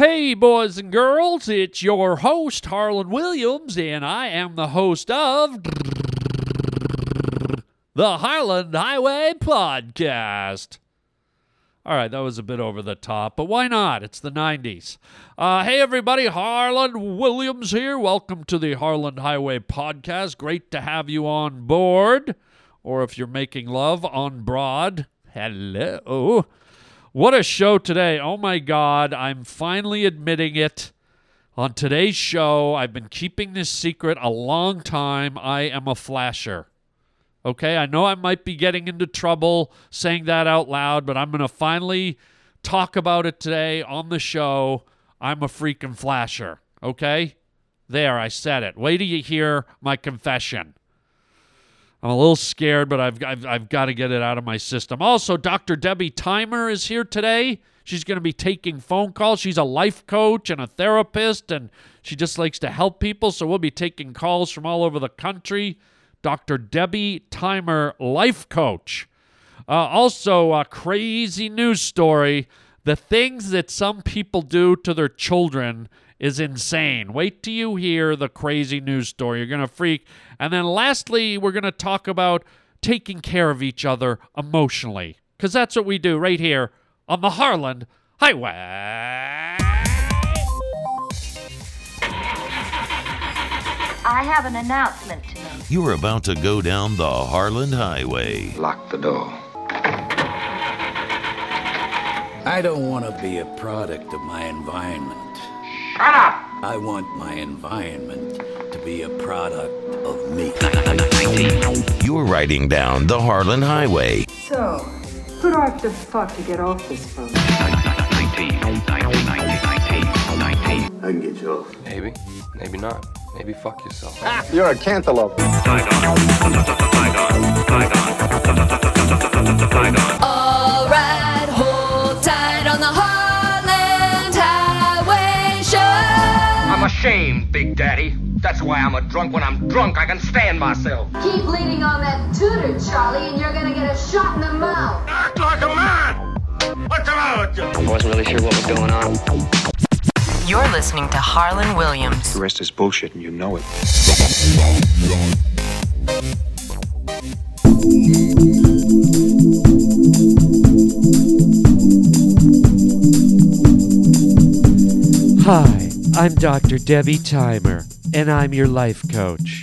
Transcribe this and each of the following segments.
Hey, boys and girls, it's your host, Harland Williams, and I am the host of the Harland Highway Podcast. All right, that was a bit over the top, but why not? It's the 90s. Uh, hey, everybody, Harland Williams here. Welcome to the Harland Highway Podcast. Great to have you on board, or if you're making love, on broad. Hello. What a show today. Oh my God, I'm finally admitting it. On today's show, I've been keeping this secret a long time. I am a flasher. Okay, I know I might be getting into trouble saying that out loud, but I'm going to finally talk about it today on the show. I'm a freaking flasher. Okay? There, I said it. Wait till you hear my confession. I'm a little scared, but I've, I've, I've got to get it out of my system. Also, Dr. Debbie Thymer is here today. She's going to be taking phone calls. She's a life coach and a therapist, and she just likes to help people. So we'll be taking calls from all over the country. Dr. Debbie Thymer, life coach. Uh, also, a crazy news story. The things that some people do to their children is insane. Wait till you hear the crazy news story. You're going to freak. And then lastly, we're going to talk about taking care of each other emotionally because that's what we do right here on the Harland Highway. I have an announcement to make. You're about to go down the Harland Highway. Lock the door. I don't want to be a product of my environment. Shut up! I want my environment to be a product of me. You're riding down the Harland Highway. So, who do I have to fuck to get off this phone? I can get you off. Maybe, maybe not. Maybe fuck yourself. You're a cantaloupe. Alright, hold I'm Big Daddy. That's why I'm a drunk. When I'm drunk, I can stand myself. Keep leaning on that tutor, Charlie, and you're gonna get a shot in the mouth. Act like a man! What's the matter with you? I wasn't really sure what was going on. You're listening to Harland Williams. The rest is bullshit and you know it. Hi, I'm Dr. Debbie Thymer, and I'm your life coach.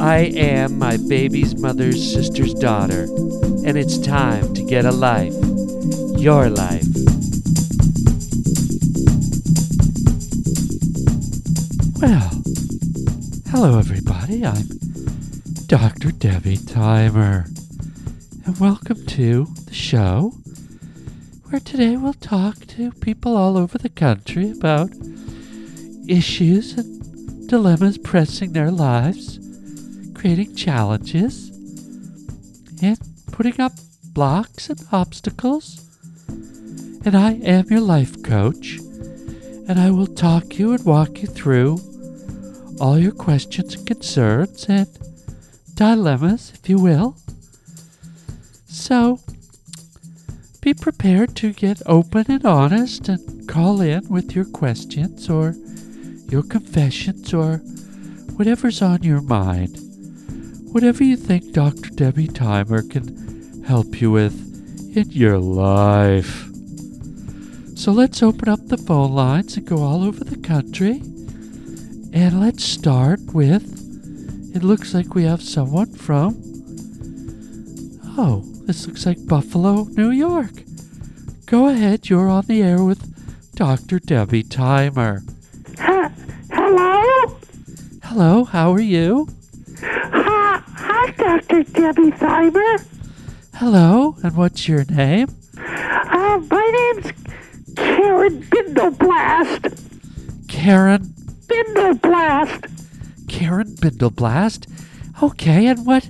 I am my baby's mother's sister's daughter, and it's time to get a life. Your life. Well, hello everybody. I'm Dr. Debbie Thymer, and welcome to the show where today we'll talk to people all over the country about issues and dilemmas pressing their lives, creating challenges, and putting up blocks and obstacles. And I am your life coach, and I will talk you and walk you through all your questions and concerns and dilemmas, if you will. So, be prepared to get open and honest and call in with your questions or your confessions or whatever's on your mind. Whatever you think Dr. Debbie Thymer can help you with in your life. So let's open up the phone lines and go all over the country. And let's start with it looks like we have someone from. Oh, this looks like Buffalo, New York. Go ahead, you're on the air with Dr. Debbie Thymer. Hello? How are you? Hi, hi, Dr. Debbie Thymer. Hello, and what's your name? Uh, my name's Karen Bindleblast. Karen Bindleblast. Karen Bindleblast. Okay, and what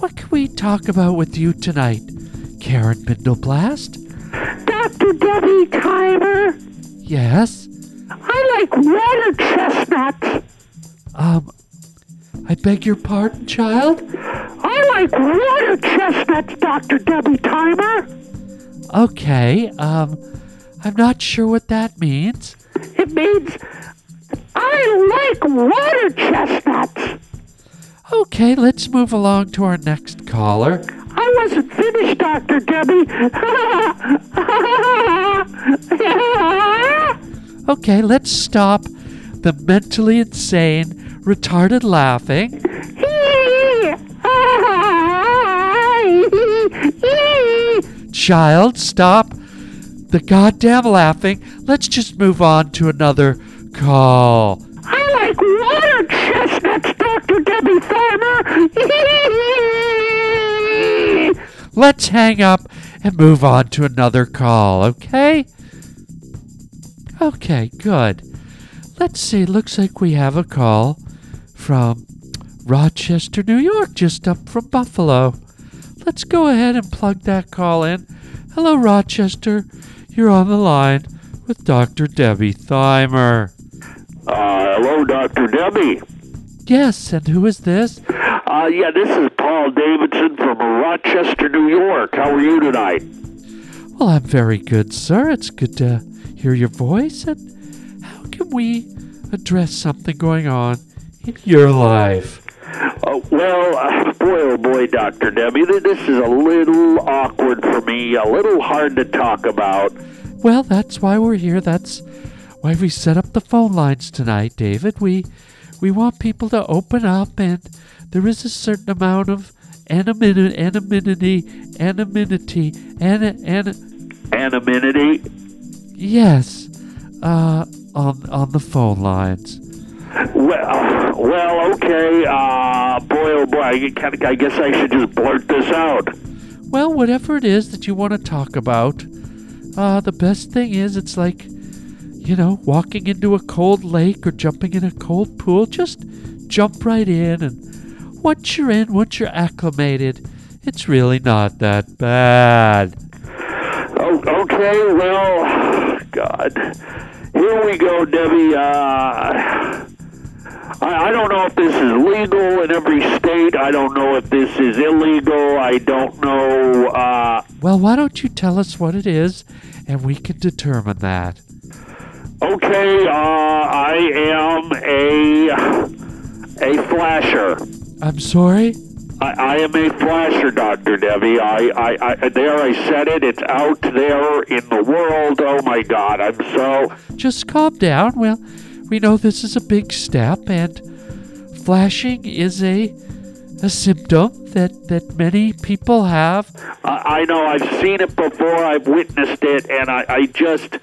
what can we talk about with you tonight, Karen Bindleblast? Dr. Debbie Thymer. Yes. I like water chestnuts. Um, I beg your pardon, child? I like water chestnuts, Dr. Debbie Thymer. Okay, um, I'm not sure what that means. It means I like water chestnuts. Okay, let's move along to our next caller. I wasn't finished, Dr. Debbie. Okay, let's stop the mentally insane, retarded laughing. Child, stop the goddamn laughing. Let's just move on to another call. I like water chestnuts, Dr. Debbie Farmer. Let's hang up and move on to another call, okay? Okay, good. Let's see, looks like we have a call from Rochester, New York, just up from Buffalo. Let's go ahead and plug that call in. Hello, Rochester. You're on the line with Dr. Debbie Thymer. Uh, hello, Dr. Debbie. Yes, and who is this? Uh, yeah, this is Paul Davidson from Rochester, New York. How are you tonight? Well, I'm very good, sir. It's good to hear your voice. And how can we address something going on your life? Uh, well, uh, boy, oh boy, Dr. Debbie, th- this is a little awkward for me, a little hard to talk about. Well, that's why we're here. That's why we set up the phone lines tonight, David. We we want people to open up, and there is a certain amount of anonymity, anonymity, anonymity, an, an, Anonymity? yes, uh, on on the phone lines. Well, well, okay. Uh, boy, oh boy, I, guess I should just blurt this out. Well, whatever it is that you want to talk about, uh, the best thing is it's like, you know, walking into a cold lake or jumping in a cold pool. Just jump right in, and once you're in, once you're acclimated, it's really not that bad. Oh, okay, well, God. Here we go, Debbie. Uh, I, I don't know if this is legal in every state. I don't know if this is illegal. I don't know. Uh, Well, why don't you tell us what it is, and we can determine that. okay, uh, I am a a flasher. I'm sorry? I, I am a flasher, Doctor Debbie. I, I, I, there I said it. It's out there in the world. Oh my God, I'm so. Just calm down. Well, we know this is a big step, and flashing is a a symptom that, that many people have. I, know. I've seen it before. I've witnessed it, and I, I just,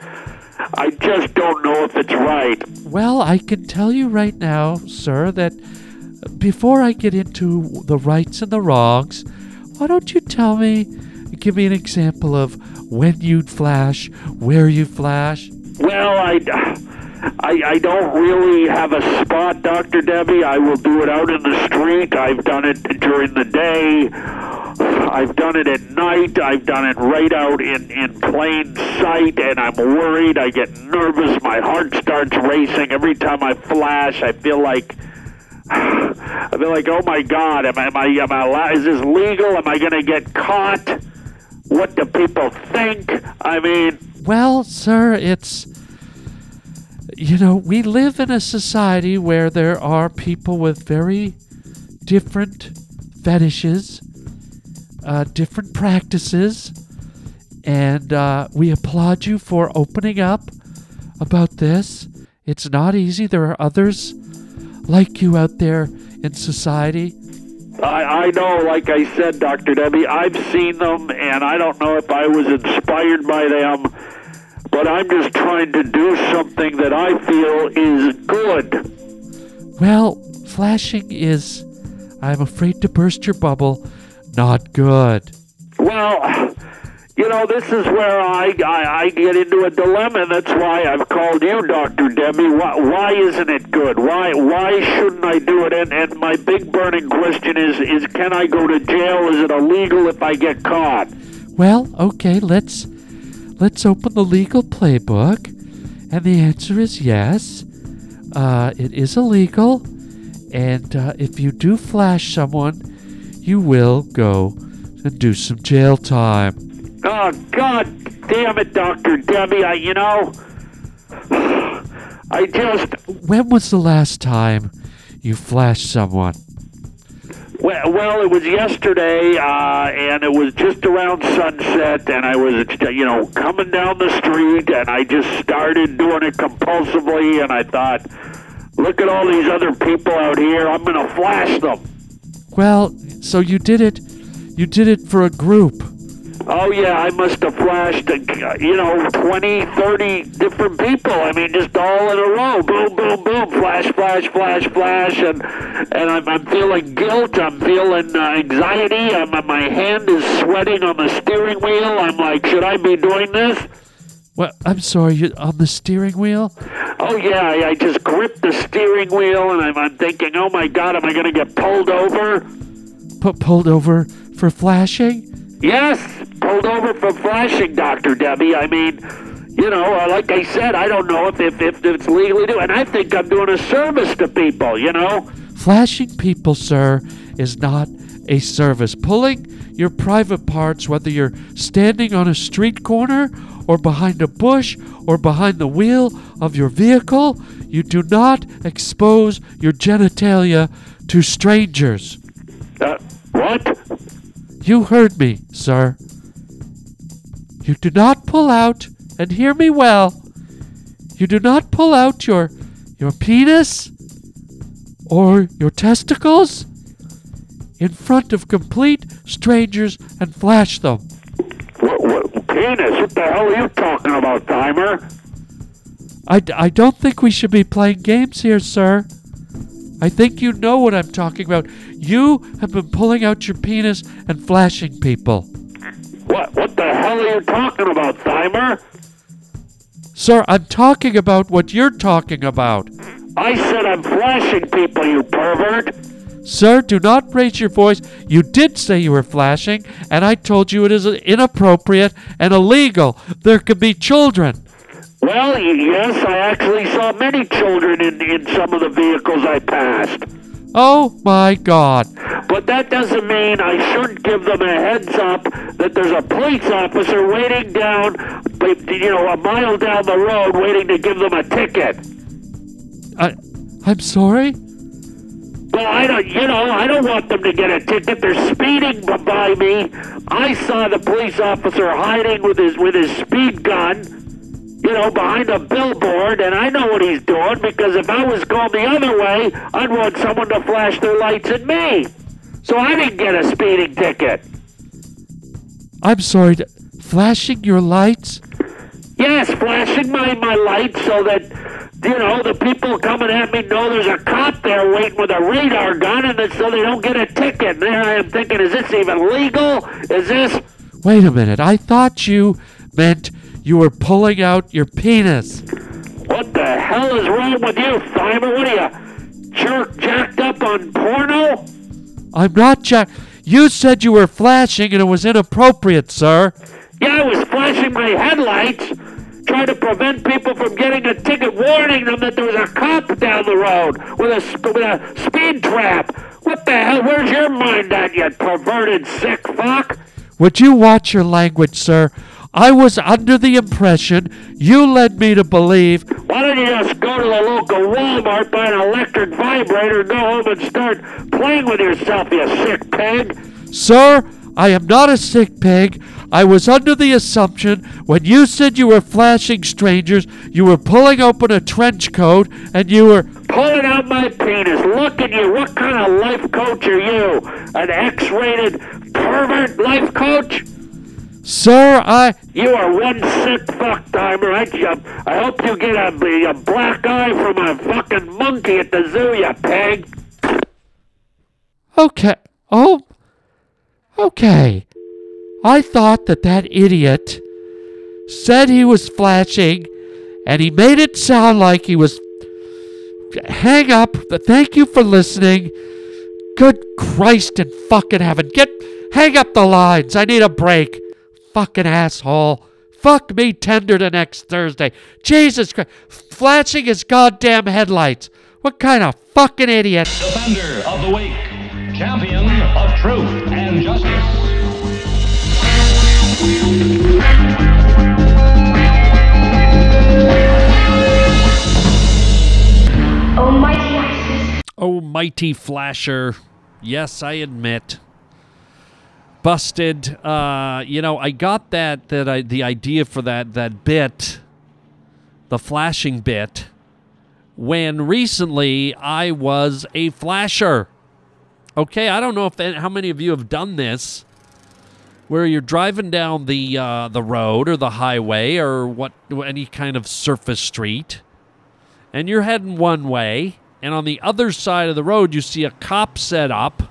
I just don't know if it's right. Well, I can tell you right now, sir, that before I get into the rights and the wrongs, why don't you tell me, give me an example of when you'd flash, where you flash? Well, I, I, I don't really have a spot, Dr. Debbie. I will do it out in the street. I've done it during the day. I've done it at night. I've done it right out in, in plain sight, and I'm worried. I get nervous. My heart starts racing. Every time I flash, I feel like. I feel like, oh my God, am I, am I, am I is this legal? Am I going to get caught? What do people think? I mean, Well, sir, it's. You know, we live in a society where there are people with very different fetishes, uh, different practices, and uh, we applaud you for opening up about this. It's not easy. There are others like you out there in society. I, I know, like I said, Dr. Debbie, I've seen them, and I don't know if I was inspired by them, but I'm just trying to do something that I feel is good. Well, flashing is, I'm afraid to burst your bubble, not good. Well, you know, this is where I, I, I get into a dilemma, and that's why I've called you, Dr. Debbie. Why, why isn't it good? Why why shouldn't I do it? And, and my big burning question is, is can I go to jail? Is it illegal if I get caught? Well, okay, let's let's open the legal playbook, and the answer is yes. Uh, it is illegal, and uh, if you do flash someone, you will go and do some jail time. Oh, God damn it, Dr. Debbie. I, you know, I just When was the last time you flashed someone? Well, well it was yesterday, uh, and it was just around sunset, and I was you know coming down the street, and I just started doing it compulsively, and I thought, look at all these other people out here, I'm gonna flash them. Well, so you did it. You did it for a group. Oh yeah, I must have flashed, uh, you know, 20, 30 different people. I mean, just all in a row. Boom, boom, boom. Flash, flash, flash, flash. And and I'm, I'm feeling guilt. I'm feeling uh, anxiety. I'm, my hand is sweating on the steering wheel. I'm like, should I be doing this? Well, I'm sorry. you're on the steering wheel? Oh yeah, I, I just gripped the steering wheel, and I'm, I'm thinking, oh my God, am I going to get pulled over? Put pulled over for flashing? Yes, pulled over for flashing, Dr. Debbie. I mean, you know, uh, like I said, I don't know if, if, if it's legally do, and I think I'm doing a service to people, you know? Flashing people, sir, is not a service. Pulling your private parts, whether you're standing on a street corner or behind a bush or behind the wheel of your vehicle, you do not expose your genitalia to strangers. Uh, what? You heard me, sir. You do not pull out, and hear me well. You do not pull out your your penis or your testicles in front of complete strangers and flash them. What, what, penis? What the hell are you talking about, Thymer? I, I don't think we should be playing games here, sir. I think you know what I'm talking about. You have been pulling out your penis and flashing people. What what the hell are you talking about, Thymer? Sir, I'm talking about what you're talking about. I said I'm flashing people, you pervert. Sir, do not raise your voice. You did say you were flashing, and I told you it is inappropriate and illegal. There could be children. Well, yes, I actually saw many children in, in some of the vehicles I passed. Oh my God. But that doesn't mean I shouldn't give them a heads up that there's a police officer waiting down, you know, a mile down the road waiting to give them a ticket. I, I'm sorry? Well, I don't, you know, I don't want them to get a ticket. They're speeding by me. I saw the police officer hiding with his with his speed gun you know, behind a billboard, and I know what he's doing because if I was going the other way, I'd want someone to flash their lights at me. So I didn't get a speeding ticket. I'm sorry, flashing your lights? Yes, flashing my, my lights so that, you know, the people coming at me know there's a cop there waiting with a radar gun and that so they don't get a ticket. And there I am thinking, is this even legal? Is this. Wait a minute, I thought you meant you were pulling out your penis. What the hell is wrong with you, Simon? What are you, jerk jacked up on porno? I'm not jack. You said you were flashing and it was inappropriate, sir. Yeah, I was flashing my headlights, trying to prevent people from getting a ticket, warning them that there was a cop down the road with a, with a speed trap. What the hell? Where's your mind at, you perverted sick fuck? Would you watch your language, sir? I was under the impression you led me to believe. Why don't you just go to the local Walmart, buy an electric vibrator, go home and start playing with yourself, you sick pig? Sir, I am not a sick pig. I was under the assumption when you said you were flashing strangers, you were pulling open a trench coat and you were pulling out my penis. Look at you. What kind of life coach are you? An X rated pervert life coach? Sir, I. You are one sick fuck Thymer. I, I hope you get a, a black eye from a fucking monkey at the zoo, you pig. Okay. Oh. Okay. I thought that that idiot said he was flashing and he made it sound like he was. Hang up. Thank you for listening. Good Christ in fucking heaven. Get. Hang up the lines. I need a break fucking asshole. Fuck me tender the next Thursday. Jesus Christ. Flashing his goddamn headlights. What kind of fucking idiot? Defender of the week, champion of truth and justice. Oh, Almighty oh, Flasher. Yes, I admit Busted. Uh, you know, I got that that I the idea for that that bit, the flashing bit, when recently I was a flasher. Okay, I don't know if how many of you have done this, where you're driving down the uh, the road or the highway or what any kind of surface street, and you're heading one way, and on the other side of the road you see a cop set up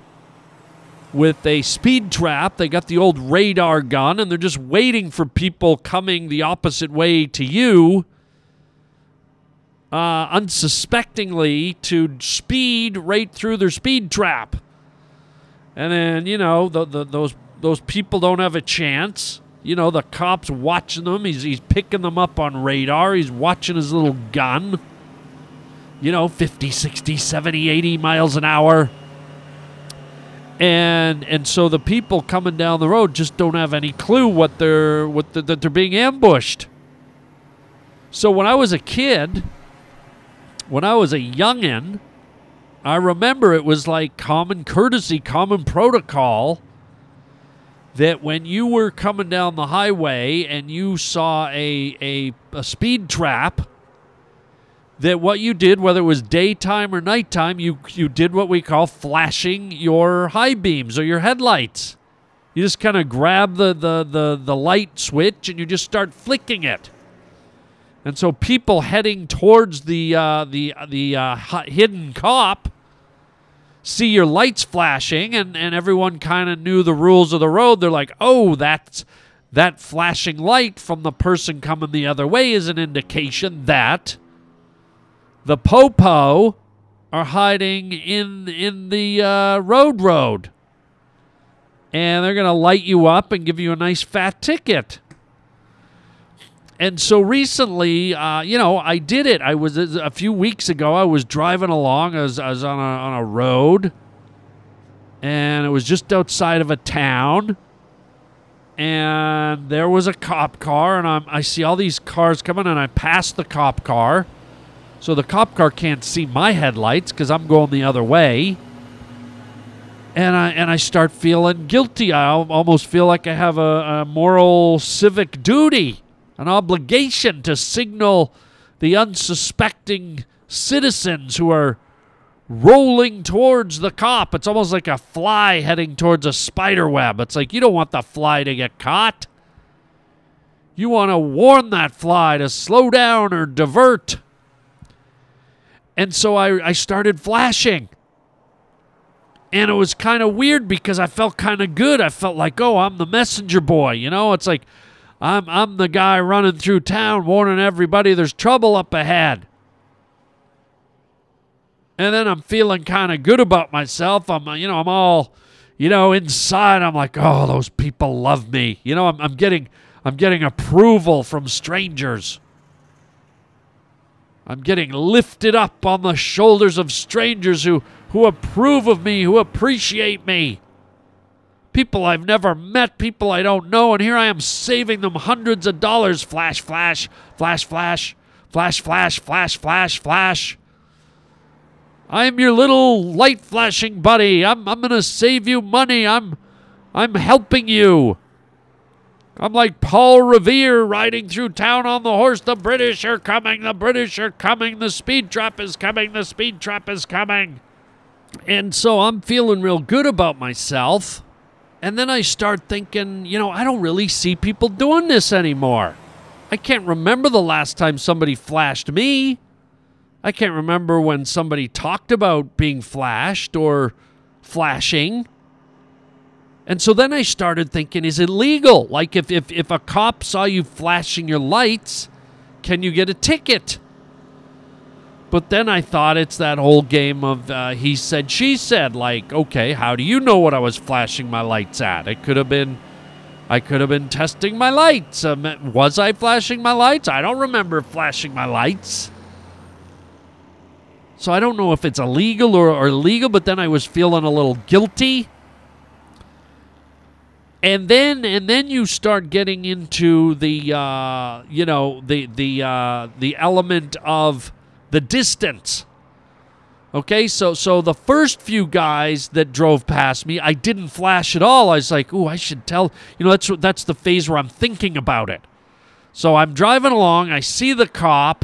with a speed trap. They got the old radar gun, and they're just waiting for people coming the opposite way to you. Uh, unsuspectingly to speed right through their speed trap. And then, you know, the, the, those those people don't have a chance. You know, the cop's watching them. He's, he's picking them up on radar. He's watching his little gun. You know, 50, 60, 70, 80 miles an hour and and so the people coming down the road just don't have any clue what they're what the, that they're being ambushed. So when I was a kid, when I was a youngin, I remember it was like common courtesy, common protocol that when you were coming down the highway and you saw a a, a speed trap that what you did, whether it was daytime or nighttime, you you did what we call flashing your high beams or your headlights. You just kind of grab the, the, the, the light switch and you just start flicking it. And so people heading towards the uh, the the uh, hidden cop see your lights flashing, and, and everyone kind of knew the rules of the road. They're like, oh, that's that flashing light from the person coming the other way is an indication that the popo are hiding in in the uh, road road, and they're gonna light you up and give you a nice fat ticket. And so recently, uh, you know, I did it. I was a few weeks ago. I was driving along. I was, I was on a on a road, and it was just outside of a town. And there was a cop car, and I'm, I see all these cars coming, and I pass the cop car so the cop car can't see my headlights because I'm going the other way. And I and I start feeling guilty. I almost feel like I have a, a moral civic duty, an obligation to signal the unsuspecting citizens who are rolling towards the cop. It's almost like a fly heading towards a spider web. It's like you don't want the fly to get caught. You want to warn that fly to slow down or divert. And so I, I started flashing. And it was kind of weird because I felt kind of good. I felt like, oh, I'm the messenger boy. You know, it's like I'm, I'm the guy running through town warning everybody there's trouble up ahead. And then I'm feeling kind of good about myself. I'm, uh, you know, I'm all, you know, inside. I'm like, oh, those people love me. You know, I'm, I'm getting, I'm getting approval from strangers. I'm getting lifted up on the shoulders of strangers who, who approve of me, who appreciate me. People I've never met, people I don't know, and here I am saving them hundreds of dollars. Flash, flash, flash, flash, flash, flash, flash, flash, flash. I'm your little light flashing buddy. I'm, I'm going to save you money. I'm, I'm helping you. I'm like Paul Revere riding through town on the horse. The British are coming. The British are coming. The speed trap is coming. The speed trap is coming. And so I'm feeling real good about myself. And then I start thinking, you know, I don't really see people doing this anymore. I can't remember the last time somebody flashed me. I can't remember when somebody talked about being flashed or flashing. And so then I started thinking, is it legal? Like if, if, if a cop saw you flashing your lights, can you get a ticket? But then I thought it's that whole game of uh, he said, she said. Like, okay, how do you know what I was flashing my lights at? It could have been, I could have been testing my lights. Um, was I flashing my lights? I don't remember flashing my lights. So I don't know if it's illegal or, or illegal, but then I was feeling a little guilty and then and then you start getting into the uh, you know the the uh, the element of the distance Okay, so so the first few guys that drove past me, I didn't flash at all. I was like, "Ooh, I should tell." You know, that's that's the phase where I'm thinking about it. So I'm driving along. I see the cop.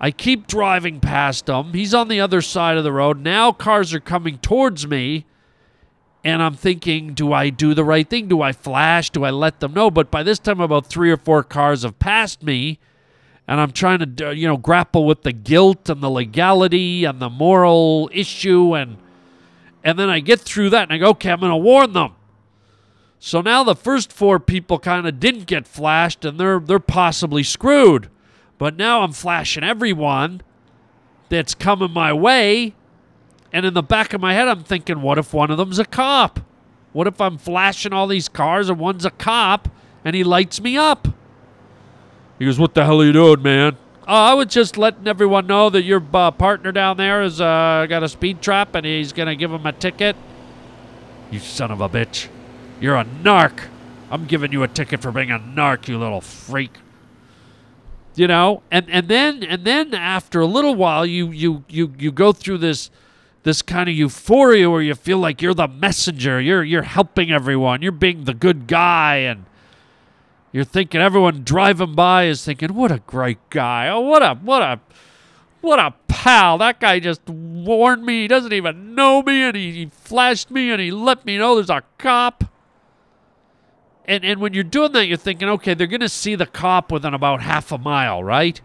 I keep driving past him. He's on the other side of the road. Now cars are coming towards me. And I'm thinking, do I do the right thing? Do I flash? Do I let them know? But by this time, about three or four cars have passed me. And I'm trying to, uh, you know, grapple with the guilt and the legality and the moral issue. And, and then I get through that and I go, okay, I'm going to warn them. So now the first four people kind of didn't get flashed and they're, they're possibly screwed. But now I'm flashing everyone that's coming my way and in the back of my head, I'm thinking, what if one of them's a cop? What if I'm flashing all these cars and one's a cop and he lights me up? He goes, What the hell are you doing, man? Oh, I was just letting everyone know that your uh, partner down there has uh, got a speed trap and he's going to give him a ticket. You son of a bitch. You're a narc. I'm giving you a ticket for being a narc, you little freak. You know, and, and then and then after a little while you you you you go through this this kind of euphoria where you feel like you're the messenger, you're you're helping everyone, you're being the good guy, and you're thinking everyone driving by is thinking, "What a great guy! Oh, what a what a what a pal! That guy just warned me. He doesn't even know me, and he, he flashed me, and he let me know there's a cop." And and when you're doing that, you're thinking, "Okay, they're gonna see the cop within about half a mile, right?"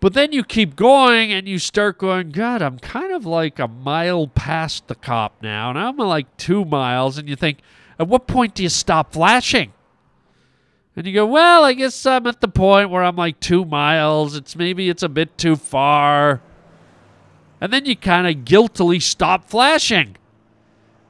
But then you keep going and you start going, God, I'm kind of like a mile past the cop now. And I'm like two miles. And you think, at what point do you stop flashing? And you go, well, I guess I'm at the point where I'm like two miles. It's maybe it's a bit too far. And then you kind of guiltily stop flashing.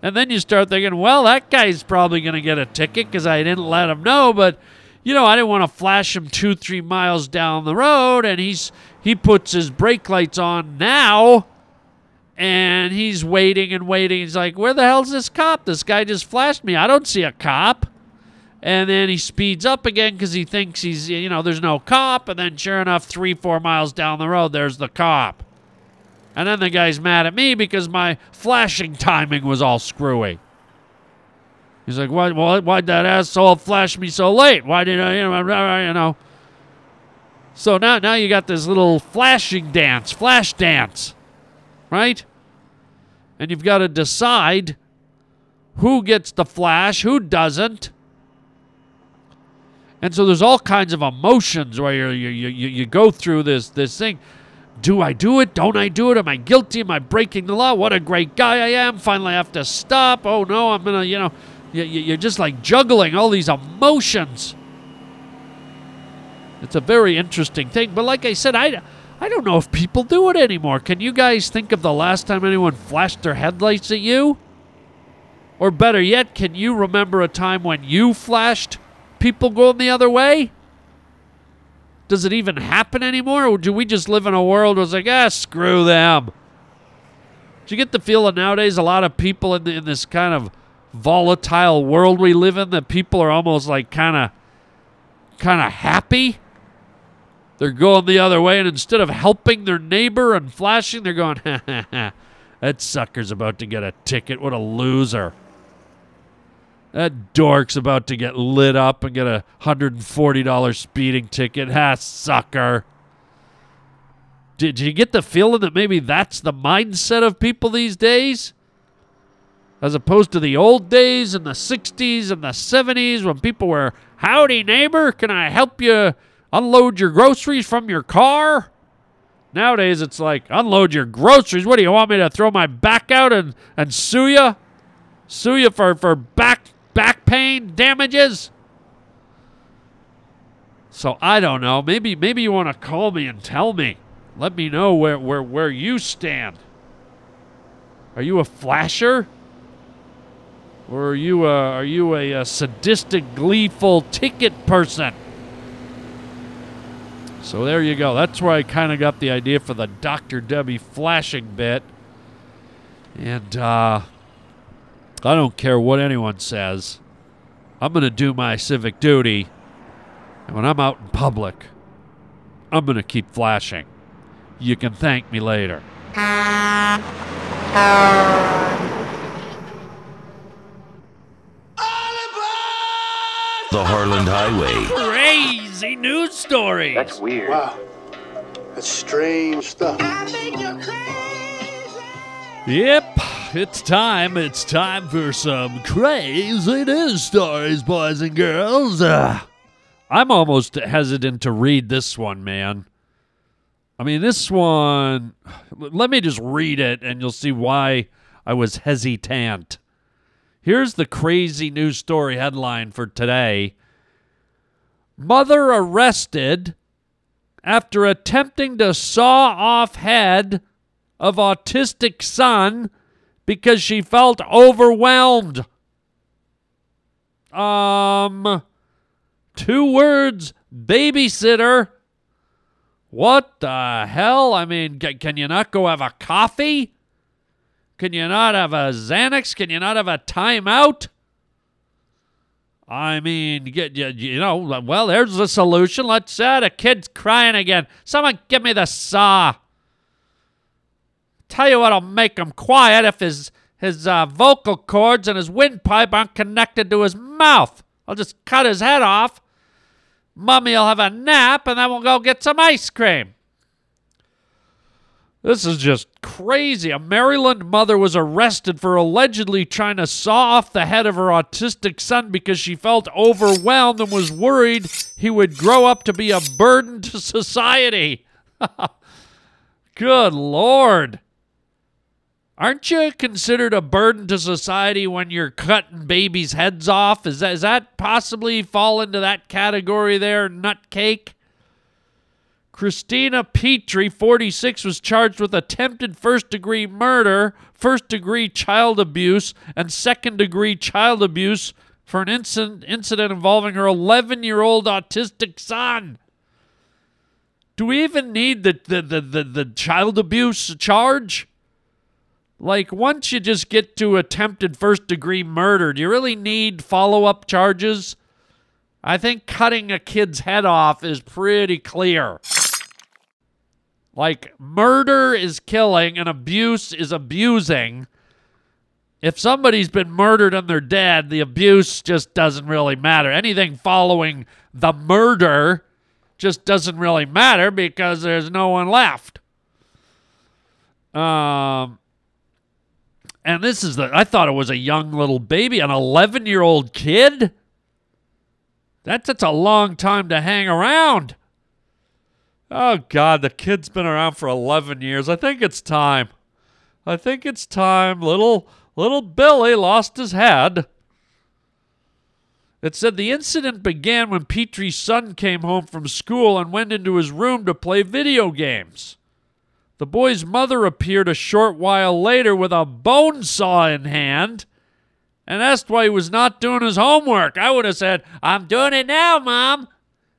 And then you start thinking, well, that guy's probably going to get a ticket because I didn't let him know. But you know, I didn't want to flash him two, three miles down the road, and he's he puts his brake lights on now, and he's waiting and waiting. He's like, "Where the hell's this cop? This guy just flashed me. I don't see a cop." And then he speeds up again because he thinks he's, you know, there's no cop. And then, sure enough, three, four miles down the road, there's the cop. And then the guy's mad at me because my flashing timing was all screwy. He's like, why, why, why'd that asshole flash me so late? Why did I, you know, you know? So now, now you got this little flashing dance, flash dance, right? And you've got to decide who gets the flash, who doesn't. And so there's all kinds of emotions where you you, you, you go through this this thing. Do I do it? Don't I do it? Am I guilty? Am I breaking the law? What a great guy I am. Finally, I have to stop. Oh no, I'm gonna, you know, you're just like juggling all these emotions. It's a very interesting thing. But like I said, I, I don't know if people do it anymore. Can you guys think of the last time anyone flashed their headlights at you? Or better yet, can you remember a time when you flashed people going the other way? Does it even happen anymore? Or do we just live in a world where it's like, ah, screw them? Do you get the feeling nowadays a lot of people in, the, in this kind of volatile world we live in that people are almost like kind of kind of happy? They're going the other way, and instead of helping their neighbor and flashing, they're going, ha ha ha, that sucker's about to get a ticket. What a loser. That dork's about to get lit up and get a $140 speeding ticket. Ha, sucker. Did you get the feeling that maybe that's the mindset of people these days? As opposed to the old days in the 60s and the 70s when people were, howdy, neighbor, can I help you unload your groceries from your car? Nowadays, it's like, unload your groceries. What do you want me to throw my back out and, and sue you? Sue you for, for back back pain damages? So I don't know. Maybe maybe you want to call me and tell me. Let me know where, where, where you stand. Are you a flasher? Or are you a, are you a, a sadistic, gleeful ticket person? So there you go. That's where I kind of got the idea for the Dr. Debbie flashing bit. And uh, I don't care what anyone says. I'm going to do my civic duty. And when I'm out in public, I'm going to keep flashing. You can thank me later. The Harland Highway. Crazy news stories. That's weird. Wow. That's strange stuff. Yep, it's time. It's time for some crazy news stories, boys and girls. Uh, I'm almost hesitant to read this one, man. I mean, this one, let me just read it and you'll see why I was hesitant. Here's the crazy news story headline for today Mother arrested after attempting to saw off head of autistic son because she felt overwhelmed. Um, two words babysitter. What the hell? I mean, can, you not go have a coffee? Can you not have a Xanax? Can you not have a timeout? I mean, get you, you know, well, there's the solution. Let's say the kid's crying again. Someone give me the saw. Tell you what—I'll make him quiet if his his uh, vocal cords and his windpipe aren't connected to his mouth. I'll just cut his head off. Mummy'll have a nap, and then we'll go get some ice cream. This is just crazy. A Maryland mother was arrested for allegedly trying to saw off the head of her autistic son because she felt overwhelmed and was worried he would grow up to be a burden to society. Good Lord. Aren't you considered a burden to society when you're cutting babies' heads off? Is that, is that possibly fall into that category there, nutcake? Christina Petrie, 46, was charged with attempted first degree murder, first degree child abuse, and second degree child abuse for an incident, incident involving her 11 year old autistic son. Do we even need the, the, the, the, the child abuse charge? Like, once you just get to attempted first degree murder, do you really need follow up charges? I think cutting a kid's head off is pretty clear. Like, murder is killing and abuse is abusing. If somebody's been murdered and they're dead, the abuse just doesn't really matter. Anything following the murder just doesn't really matter because there's no one left. Um, and this is the, I thought it was a young little baby, an 11 year old kid. That's, that's a long time to hang around. Oh, God, the kid's been around for 11 years. I think it's time. I think it's time. Little, little Billy lost his head. It said the incident began when Petrie's son came home from school and went into his room to play video games. The boy's mother appeared a short while later with a bone saw in hand and asked why he was not doing his homework. I would have said, I'm doing it now, Mom.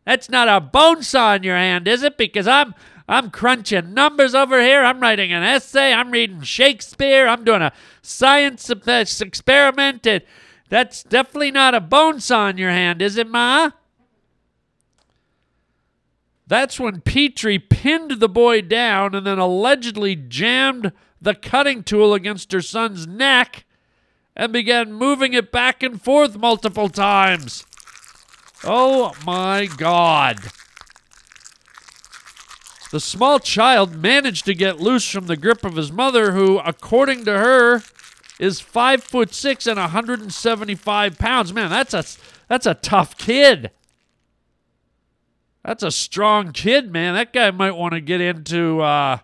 That's not a bone saw in your hand, is it? Because I'm I'm crunching numbers over here. I'm writing an essay. I'm reading Shakespeare. I'm doing a science experiment. That's definitely not a bone saw in your hand, is it, Ma? That's when Petrie pinned the boy down and then allegedly jammed the cutting tool against her son's neck and began moving it back and forth multiple times. Oh my God. The small child managed to get loose from the grip of his mother, who, according to her, is five foot six and 175 pounds. Man, that's a that's a tough kid. That's a strong kid, man. That guy might want to get into uh,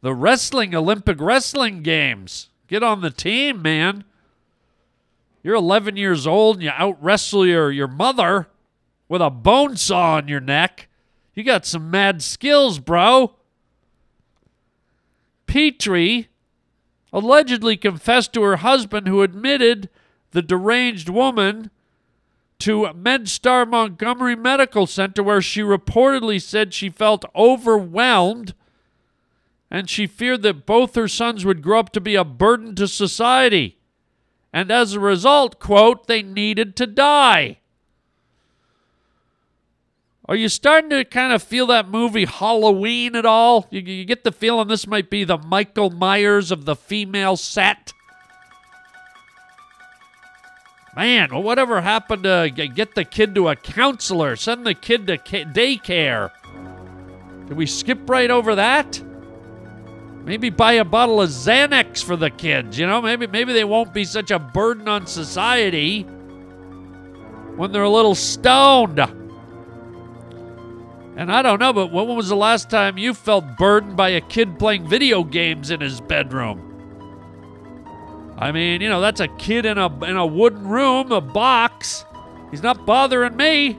the wrestling Olympic wrestling games. Get on the team, man. You're 11 years old and you out wrestle your, your mother with a bone saw on your neck. You got some mad skills, bro. Petrie allegedly confessed to her husband, who admitted the deranged woman to MedStar Montgomery Medical Center, where she reportedly said she felt overwhelmed and she feared that both her sons would grow up to be a burden to society. And as a result, quote, they needed to die. Are you starting to kind of feel that movie Halloween at all? You, you get the feeling this might be the Michael Myers of the female set? Man, well, whatever happened to get the kid to a counselor? Send the kid to daycare. Did we skip right over that? Maybe buy a bottle of Xanax for the kids, you know? Maybe maybe they won't be such a burden on society when they're a little stoned. And I don't know, but when was the last time you felt burdened by a kid playing video games in his bedroom? I mean, you know, that's a kid in a in a wooden room, a box. He's not bothering me.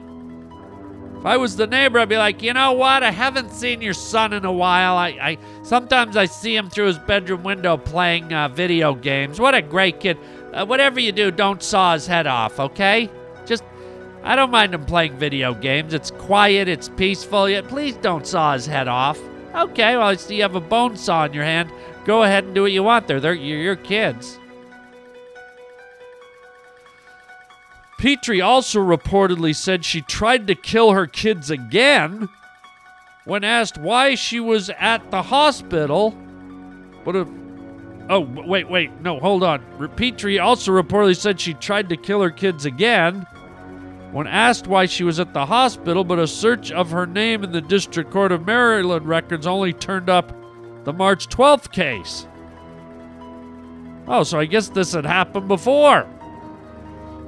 If I was the neighbor, I'd be like, you know what? I haven't seen your son in a while. I, I sometimes I see him through his bedroom window playing uh, video games. What a great kid! Uh, whatever you do, don't saw his head off, okay? I don't mind him playing video games. It's quiet, it's peaceful. Yet, please don't saw his head off. Okay, well, I see you have a bone saw in your hand. Go ahead and do what you want there. They're you're your kids. Petrie also reportedly said she tried to kill her kids again when asked why she was at the hospital. What a. Uh, oh wait, wait, no, hold on. Petrie also reportedly said she tried to kill her kids again when asked why she was at the hospital. But a search of her name in the District Court of Maryland records only turned up the March 12th case. Oh, so I guess this had happened before.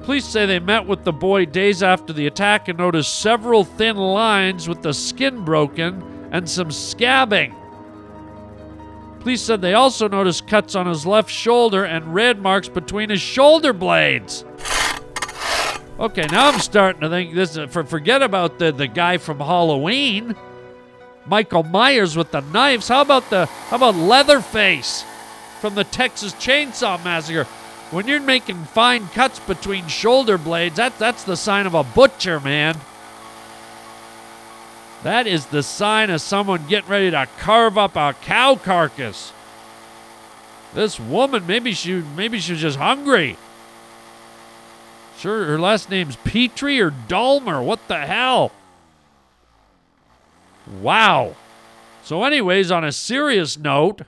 Police say they met with the boy days after the attack and noticed several thin lines with the skin broken and some scabbing. Police said they also noticed cuts on his left shoulder and red marks between his shoulder blades. Okay, now I'm starting to think this. is For forget about the the guy from Halloween, Michael Myers with the knives. How about the how about Leatherface from the Texas Chainsaw Massacre? When you're making fine cuts between shoulder blades, that, that's the sign of a butcher, man. That is the sign of someone getting ready to carve up a cow carcass. This woman, maybe she maybe she was just hungry. Sure, her last name's Petrie or Dahmer. What the hell? Wow. So, anyways, on a serious note,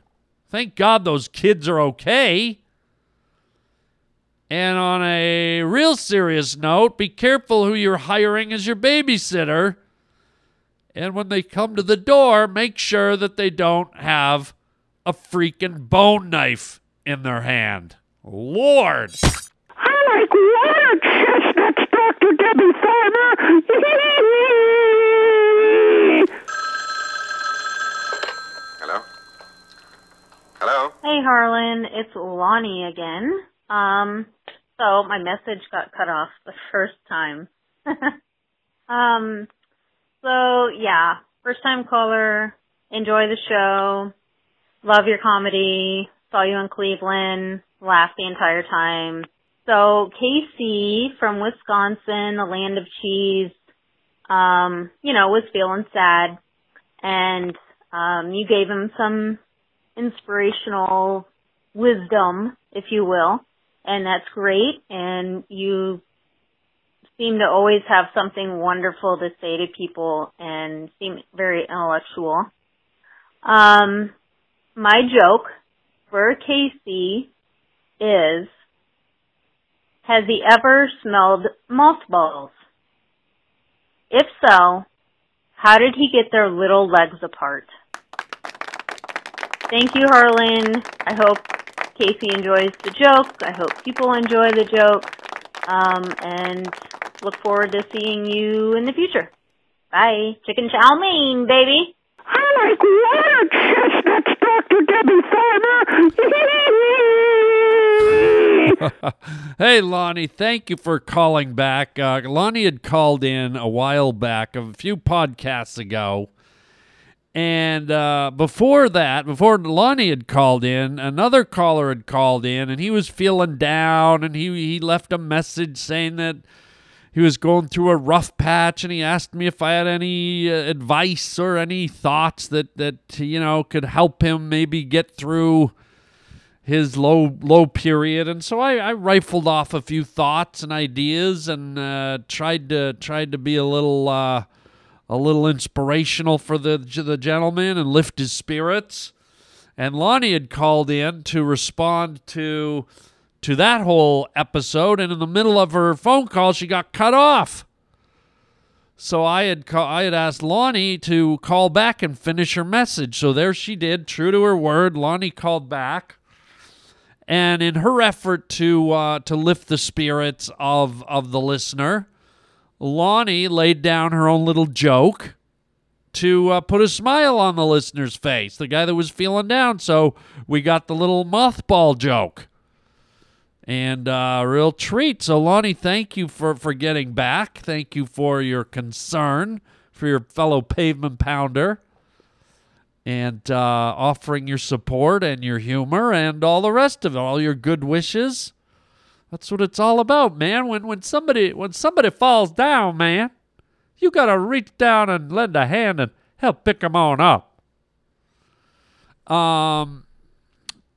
thank God those kids are okay. And on a real serious note, be careful who you're hiring as your babysitter. And when they come to the door, make sure that they don't have a freaking bone knife in their hand. Lord. I like water chestnuts, Dr. Debbie Thymer. Hello? Hello? Hey, Harlan. It's Lonnie again. Um, so my message got cut off the first time. um, so yeah, first time caller. Enjoy the show. Love your comedy. Saw you in Cleveland. Laughed the entire time. So Casey from Wisconsin, the land of cheese, um, you know, was feeling sad and um you gave him some inspirational wisdom, if you will and that's great. And you seem to always have something wonderful to say to people and seem very intellectual. Um, my joke for Casey is, has he ever smelled mothballs? If so, how did he get their little legs apart? Thank you, Harlan. I hope Casey enjoys the joke. I hope people enjoy the joke. Um, and look forward to seeing you in the future. Bye. Chicken chow mein, baby. I like water chestnuts, Dr. Debbie Thymer. hey, Lonnie, thank you for calling back. Uh, Lonnie had called in a while back, a few podcasts ago. And uh, before that, before Lonnie had called in, another caller had called in, and he was feeling down, and he he left a message saying that he was going through a rough patch, and he asked me if I had any uh, advice or any thoughts that that you know could help him maybe get through his low low period. And so I, I rifled off a few thoughts and ideas, and uh, tried to tried to be a little. Uh, a little inspirational for the the gentleman and lift his spirits. And Lonnie had called in to respond to to that whole episode, and in the middle of her phone call, she got cut off. So I had ca- I had asked Lonnie to call back and finish her message. So there she did, true to her word. Lonnie called back, and in her effort to uh, to lift the spirits of of the listener, Lonnie laid down her own little joke to uh, put a smile on the listener's face, the guy that was feeling down. So we got the little mothball joke. And uh, real treat. So, Lonnie, thank you for, for getting back. Thank you for your concern for your fellow pavement pounder and uh, offering your support and your humor and all the rest of it, all your good wishes. That's what it's all about, man. When when somebody when somebody falls down, man, you gotta reach down and lend a hand and help pick them on up. Um,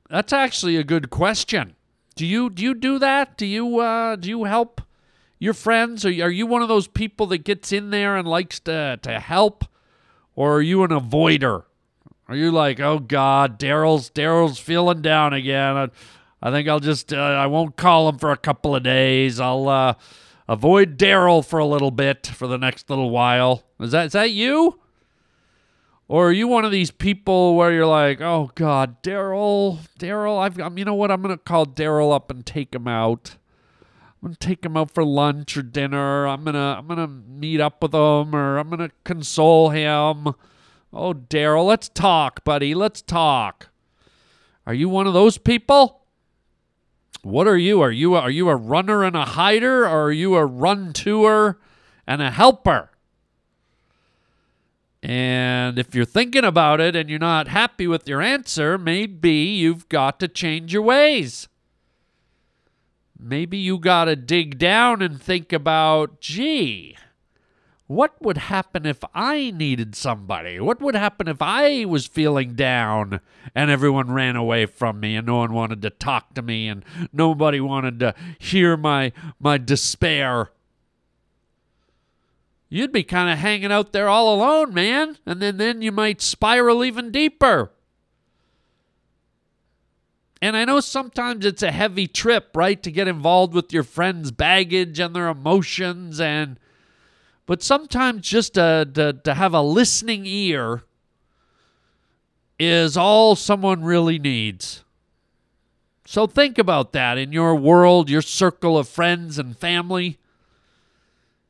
that's actually a good question. Do you do you do that? Do you uh, do you help your friends? Are you, are you one of those people that gets in there and likes to to help, or are you an avoider? Are you like, oh God, Daryl's Daryl's feeling down again? I, I think I'll just uh, I won't call him for a couple of days. I'll uh, avoid Daryl for a little bit for the next little while. Is that is that you? Or are you one of these people where you're like, oh God, Daryl, Daryl, I've, um, you know what? I'm gonna call Daryl up and take him out. I'm gonna take him out for lunch or dinner. I'm gonna, I'm gonna meet up with him, or I'm gonna console him. Oh, Daryl, let's talk, buddy. Let's talk. Are you one of those people? What are you? Are you a, are you a runner and a hider, or are you a run tour and a helper? And if you're thinking about it and you're not happy with your answer, maybe you've got to change your ways. Maybe you got to dig down and think about, gee, what would happen if I needed somebody? What would happen if I was feeling down and everyone ran away from me and no one wanted to talk to me and nobody wanted to hear my my despair? You'd be kind of hanging out there all alone, man, and then then you might spiral even deeper. And I know sometimes it's a heavy trip, right, to get involved with your friends' baggage and their emotions and but sometimes just to, to, to have a listening ear is all someone really needs. So think about that in your world, your circle of friends and family.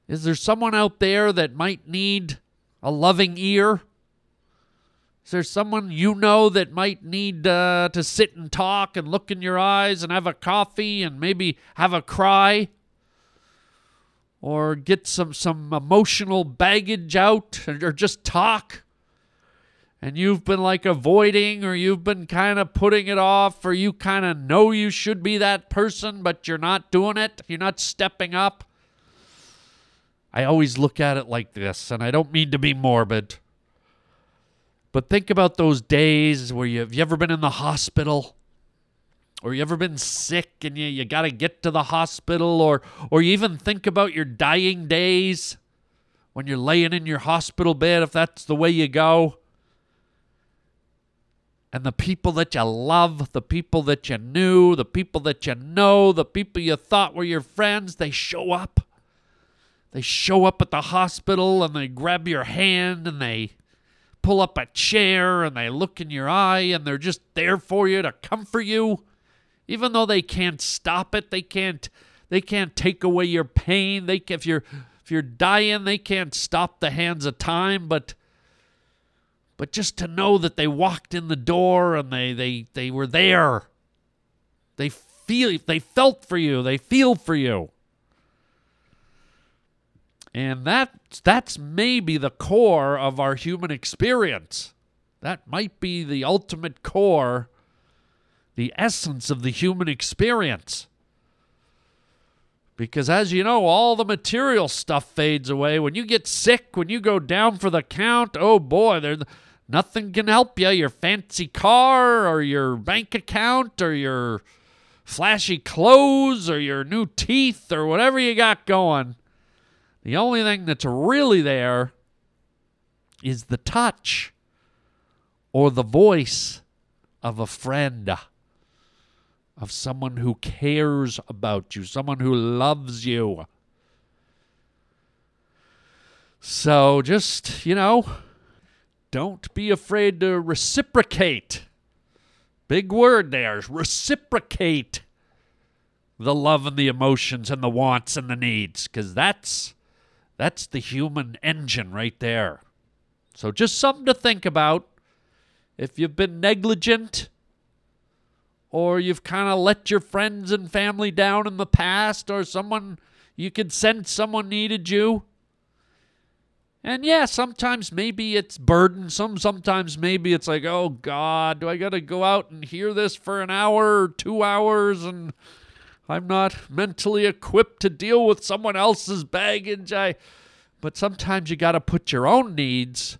Is there someone out there that might need a loving ear? Is there someone you know that might need uh, to sit and talk and look in your eyes and have a coffee and maybe have a cry? Or get some, some emotional baggage out or just talk? And you've been like avoiding or you've been kind of putting it off or you kind of know you should be that person, but you're not doing it. You're not stepping up. I always look at it like this, and I don't mean to be morbid. But think about those days where you have you ever been in the hospital? Or you ever been sick and you, you gotta get to the hospital, or or you even think about your dying days when you're laying in your hospital bed, if that's the way you go. And the people that you love, the people that you knew, the people that you know, the people you thought were your friends, they show up they show up at the hospital and they grab your hand and they pull up a chair and they look in your eye and they're just there for you to comfort you even though they can't stop it they can't they can't take away your pain. They if you're if you're dying they can't stop the hands of time but but just to know that they walked in the door and they they they were there. They feel they felt for you. They feel for you. And that that's maybe the core of our human experience. That might be the ultimate core, the essence of the human experience. Because as you know, all the material stuff fades away. When you get sick, when you go down for the count, oh boy, there nothing can help you. Your fancy car or your bank account or your flashy clothes or your new teeth or whatever you got going the only thing that's really there is the touch or the voice of a friend, of someone who cares about you, someone who loves you. So just, you know, don't be afraid to reciprocate. Big word there, reciprocate the love and the emotions and the wants and the needs cuz that's that's the human engine right there. So just something to think about. If you've been negligent or you've kind of let your friends and family down in the past or someone you could sense someone needed you. And yeah, sometimes maybe it's burdensome. Sometimes maybe it's like, oh God, do I got to go out and hear this for an hour or two hours? And I'm not mentally equipped to deal with someone else's baggage. I, but sometimes you got to put your own needs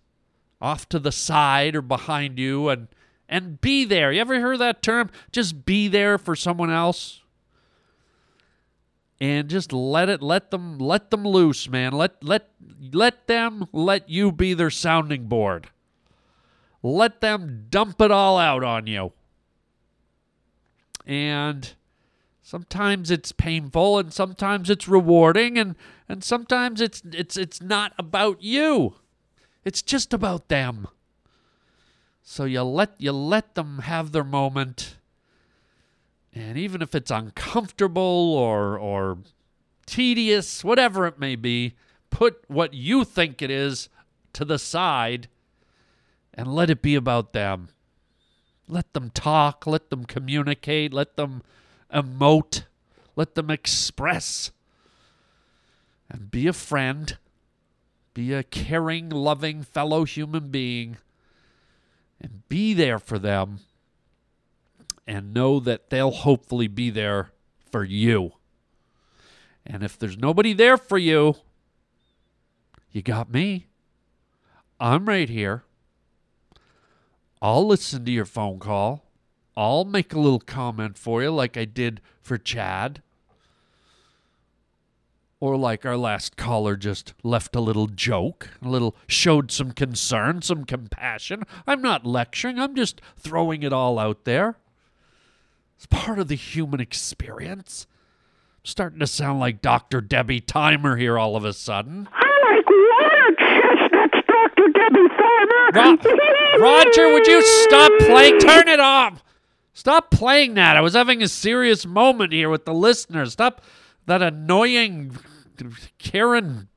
off to the side or behind you and and be there. You ever heard that term? Just be there for someone else. And just let it let them let them loose, man. Let let let them let you be their sounding board. Let them dump it all out on you. And sometimes it's painful and sometimes it's rewarding and and sometimes it's it's it's not about you it's just about them so you let you let them have their moment. And even if it's uncomfortable or or tedious whatever it may be put what you think it is to the side and let it be about them. Let them talk let them communicate let them emote, let them express, and be a friend, be a caring, loving fellow human being, and be there for them, and know that they'll hopefully be there for you. And if there's nobody there for you, you got me. I'm right here. I'll listen to your phone call. I'll make a little comment for you, like I did for Chad. Or like our last caller just left a little joke, a little showed some concern, some compassion. I'm not lecturing, I'm just throwing it all out there. It's part of the human experience. I'm starting to sound like Dr. Debbie Thymer here all of a sudden. I like water chestnuts, Dr. Debbie Thymer. Ro- Roger, would you stop playing? Turn it off. Stop playing that. I was having a serious moment here with the listeners. Stop that annoying Karen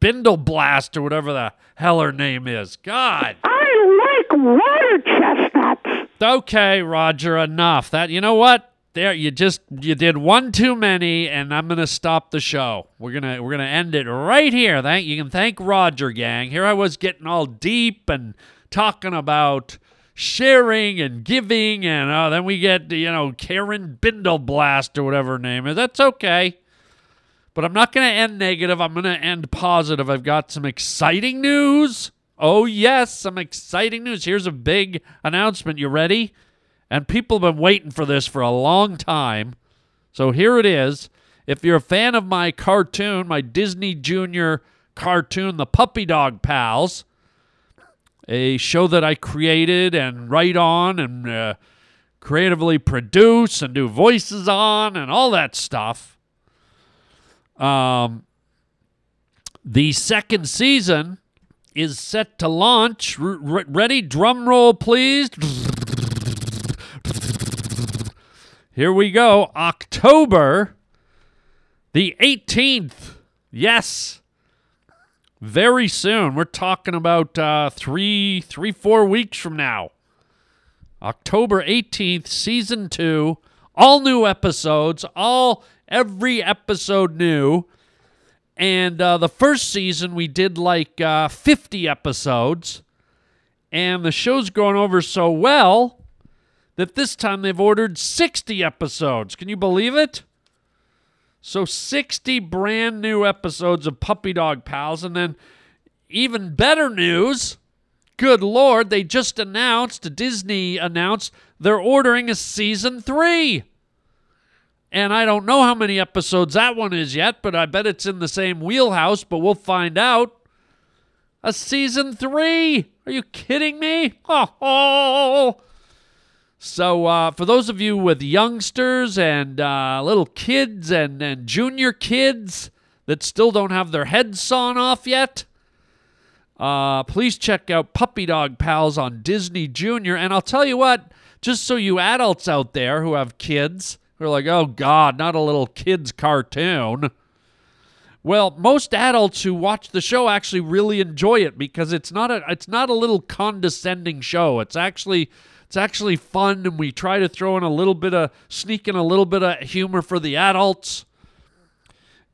Bindleblast or whatever the hell her name is. God. I like water chestnuts. Okay, Roger, enough. That you know what? There you just you did one too many and I'm going to stop the show. We're going to we're going to end it right here. Thank you can thank Roger gang. Here I was getting all deep and talking about sharing and giving, and uh, then we get you know Karen Bindleblast or whatever her name is. That's okay, but I'm not going to end negative. I'm going to end positive. I've got some exciting news. Oh yes, some exciting news. Here's a big announcement. You ready? And people have been waiting for this for a long time. So here it is. If you're a fan of my cartoon, my Disney Junior cartoon, The Puppy Dog Pals, a show that I created and write on and uh, creatively produce and do voices on and all that stuff. Um, the second season is set to launch. R- ready? Drum roll, please. Here we go. October the 18th. Yes very soon. We're talking about uh, three, three, four weeks from now. October 18th, season two, all new episodes, all every episode new. And uh, the first season, we did like uh, 50 episodes. And the show's going over so well that this time they've ordered 60 episodes. Can you believe it? So 60 brand new episodes of Puppy Dog Pals. And then even better news. Good Lord, they just announced, Disney announced, they're ordering a season three. And I don't know how many episodes that one is yet, but I bet it's in the same wheelhouse, but we'll find out. A season three? Are you kidding me? Oh. So, uh, for those of you with youngsters and uh, little kids and, and junior kids that still don't have their heads sawn off yet, uh, please check out Puppy Dog Pals on Disney Junior. And I'll tell you what, just so you adults out there who have kids who are like, oh God, not a little kids cartoon. Well, most adults who watch the show actually really enjoy it because it's not a it's not a little condescending show. It's actually it's actually fun and we try to throw in a little bit of sneak in a little bit of humor for the adults.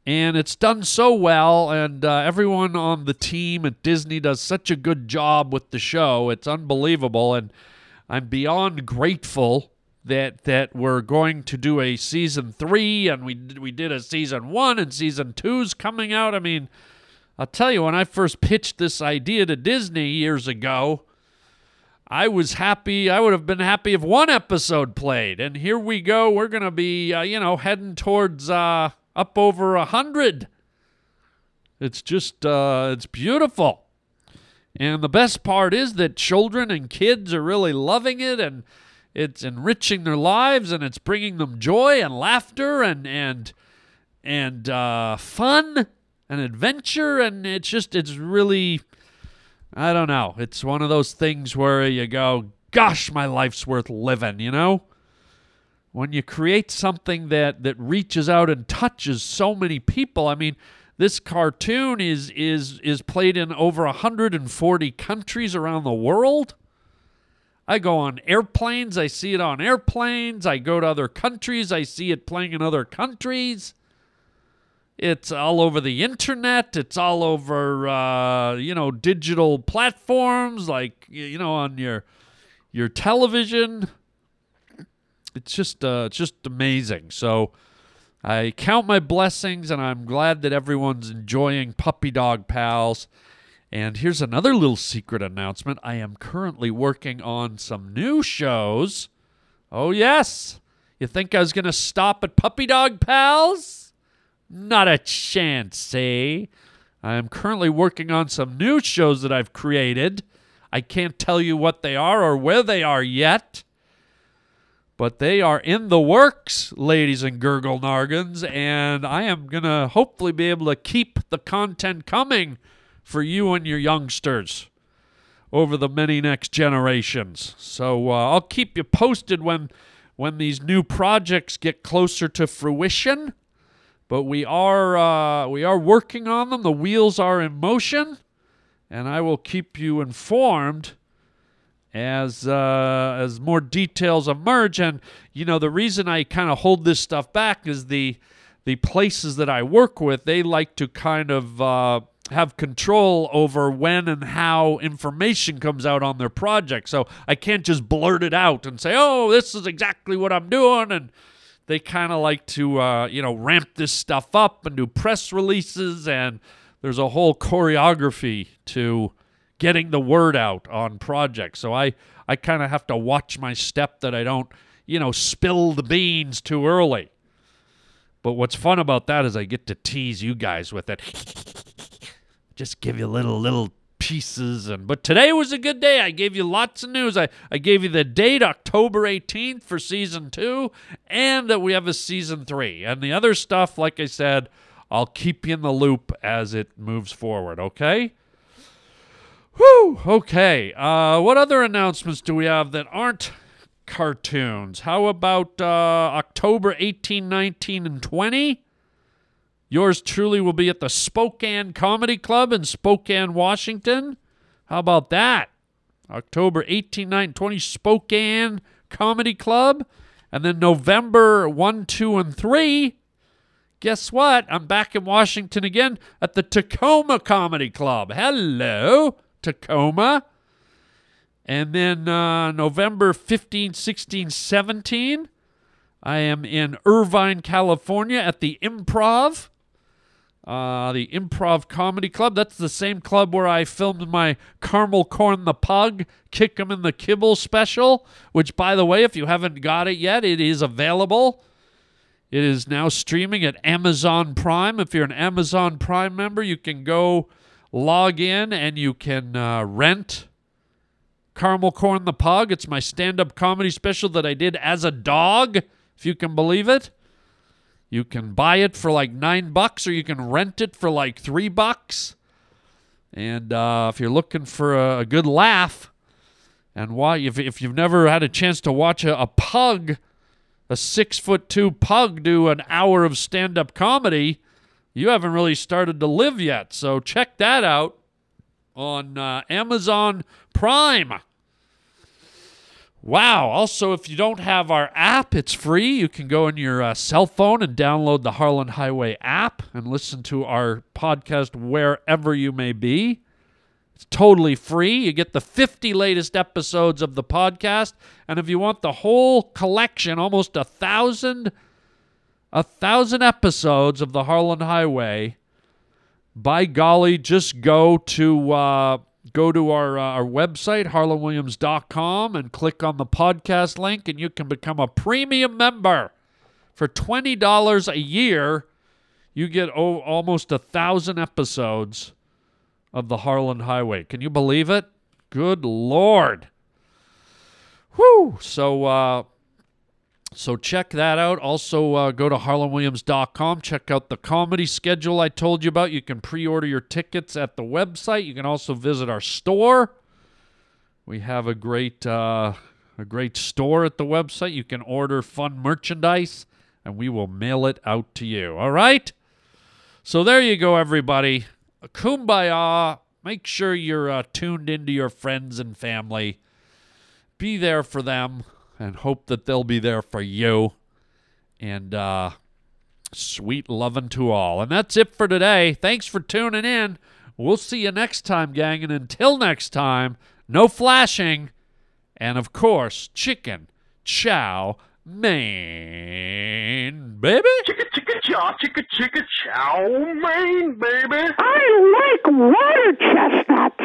And it's done so well, and uh, everyone on the team at Disney does such a good job with the show. It's unbelievable, and I'm beyond grateful that that we're going to do a season three, and we we did a season one, and season two's coming out. I mean, I'll tell you, when I first pitched this idea to Disney years ago, I was happy. I would have been happy if one episode played, and here we go. We're gonna be, uh, you know, heading towards uh, up over a hundred. It's just, uh, it's beautiful. And the best part is that children and kids are really loving it and it's enriching their lives and it's bringing them joy and laughter and and and uh, fun and adventure and it's just it's really I don't know. It's one of those things where you go, gosh, my life's worth living, you know? When you create something that that reaches out and touches so many people, I mean, this cartoon is is is played in over 140 countries around the world. I go on airplanes, I see it on airplanes. I go to other countries, I see it playing in other countries. It's all over the internet. It's all over, uh, you know, digital platforms like you know on your your television. It's just, uh, it's just amazing. So I count my blessings, and I'm glad that everyone's enjoying Puppy Dog Pals. And here's another little secret announcement. I am currently working on some new shows. Oh, yes. You think I was going to stop at Puppy Dog Pals? Not a chance, eh? I am currently working on some new shows that I've created. I can't tell you what they are or where they are yet. But they are in the works, ladies and gurgle nargans, and I am going to hopefully be able to keep the content coming for you and your youngsters over the many next generations. So uh, I'll keep you posted when when these new projects get closer to fruition. But we are uh, we are working on them. The wheels are in motion, and I will keep you informed as uh, as more details emerge. And you know the reason I kind of hold this stuff back is the the places that I work with. They like to kind of uh, have control over when and how information comes out on their project. So I can't just blurt it out and say, "Oh, this is exactly what I'm doing." And they kind of like to, uh, you know, ramp this stuff up and do press releases, and there's a whole choreography to getting the word out on projects. So I, I kind of have to watch my step that I don't, you know, spill the beans too early. But what's fun about that is I get to tease you guys with it. Just give you little little pieces and but today was a good day. I gave you lots of news. I, I gave you the date october 18th for season two and that we have a season three. And the other stuff like i said i'll keep you in the loop as it moves forward okay Whew, okay uh, what other announcements do we have that aren't cartoons how about uh, october 18 19 and 20 Yours truly will be at the Spokane Comedy Club in Spokane, Washington. How about that? October 18, 19, 20, Spokane Comedy Club. And then November 1, 2, and 3. Guess what? I'm back in Washington again at the Tacoma Comedy Club. Hello, Tacoma. And then uh, November 15, 16, 17, I am in Irvine, California at the Improv uh, the Improv Comedy Club. That's the same club where I filmed my Caramel Corn the Pug, Kick 'em in the Kibble special, which, by the way, if you haven't got it yet, it is available. It is now streaming at Amazon Prime. If you're an Amazon Prime member, you can go log in and you can uh, rent Caramel Corn the Pug. It's my stand up comedy special that I did as a dog, if you can believe it. You can buy it for like nine bucks or you can rent it for like three bucks. And uh, if you're looking for a, a good laugh, and why if, if you've never had a chance to watch a, a pug, a six foot two pug do an hour of stand up comedy, you haven't really started to live yet. So check that out on uh, Amazon Prime. Wow. Also, if you don't have our app, it's free. You can go on your uh, cell phone and download the Harlan Highway app and listen to our podcast wherever you may be. It's totally free. You get the 50 latest episodes of the podcast. And if you want the whole collection, almost a thousand, a thousand episodes of the Harlan Highway, by golly, just go to uh, go to our uh, our website harlanwilliams.com and click on the podcast link, and you can become a premium member for twenty dollars a year. You get oh, almost a thousand episodes of the Harlan Highway. Can you believe it? Good Lord. Whew. So, uh, so check that out. Also, uh, go to harlanwilliams.com. Check out the comedy schedule I told you about. You can pre-order your tickets at the website. You can also visit our store. We have a great, uh, a great store at the website. You can order fun merchandise, and we will mail it out to you. All right. So there you go, everybody kumbaya. Make sure you're uh, tuned into your friends and family. Be there for them and hope that they'll be there for you. And uh, sweet loving to all. And that's it for today. Thanks for tuning in. We'll see you next time, gang. And until next time, no flashing. And of course, chicken chow mein, baby. Chicka chicka chow, chicka chicka chow mein, baby. I like water chestnuts.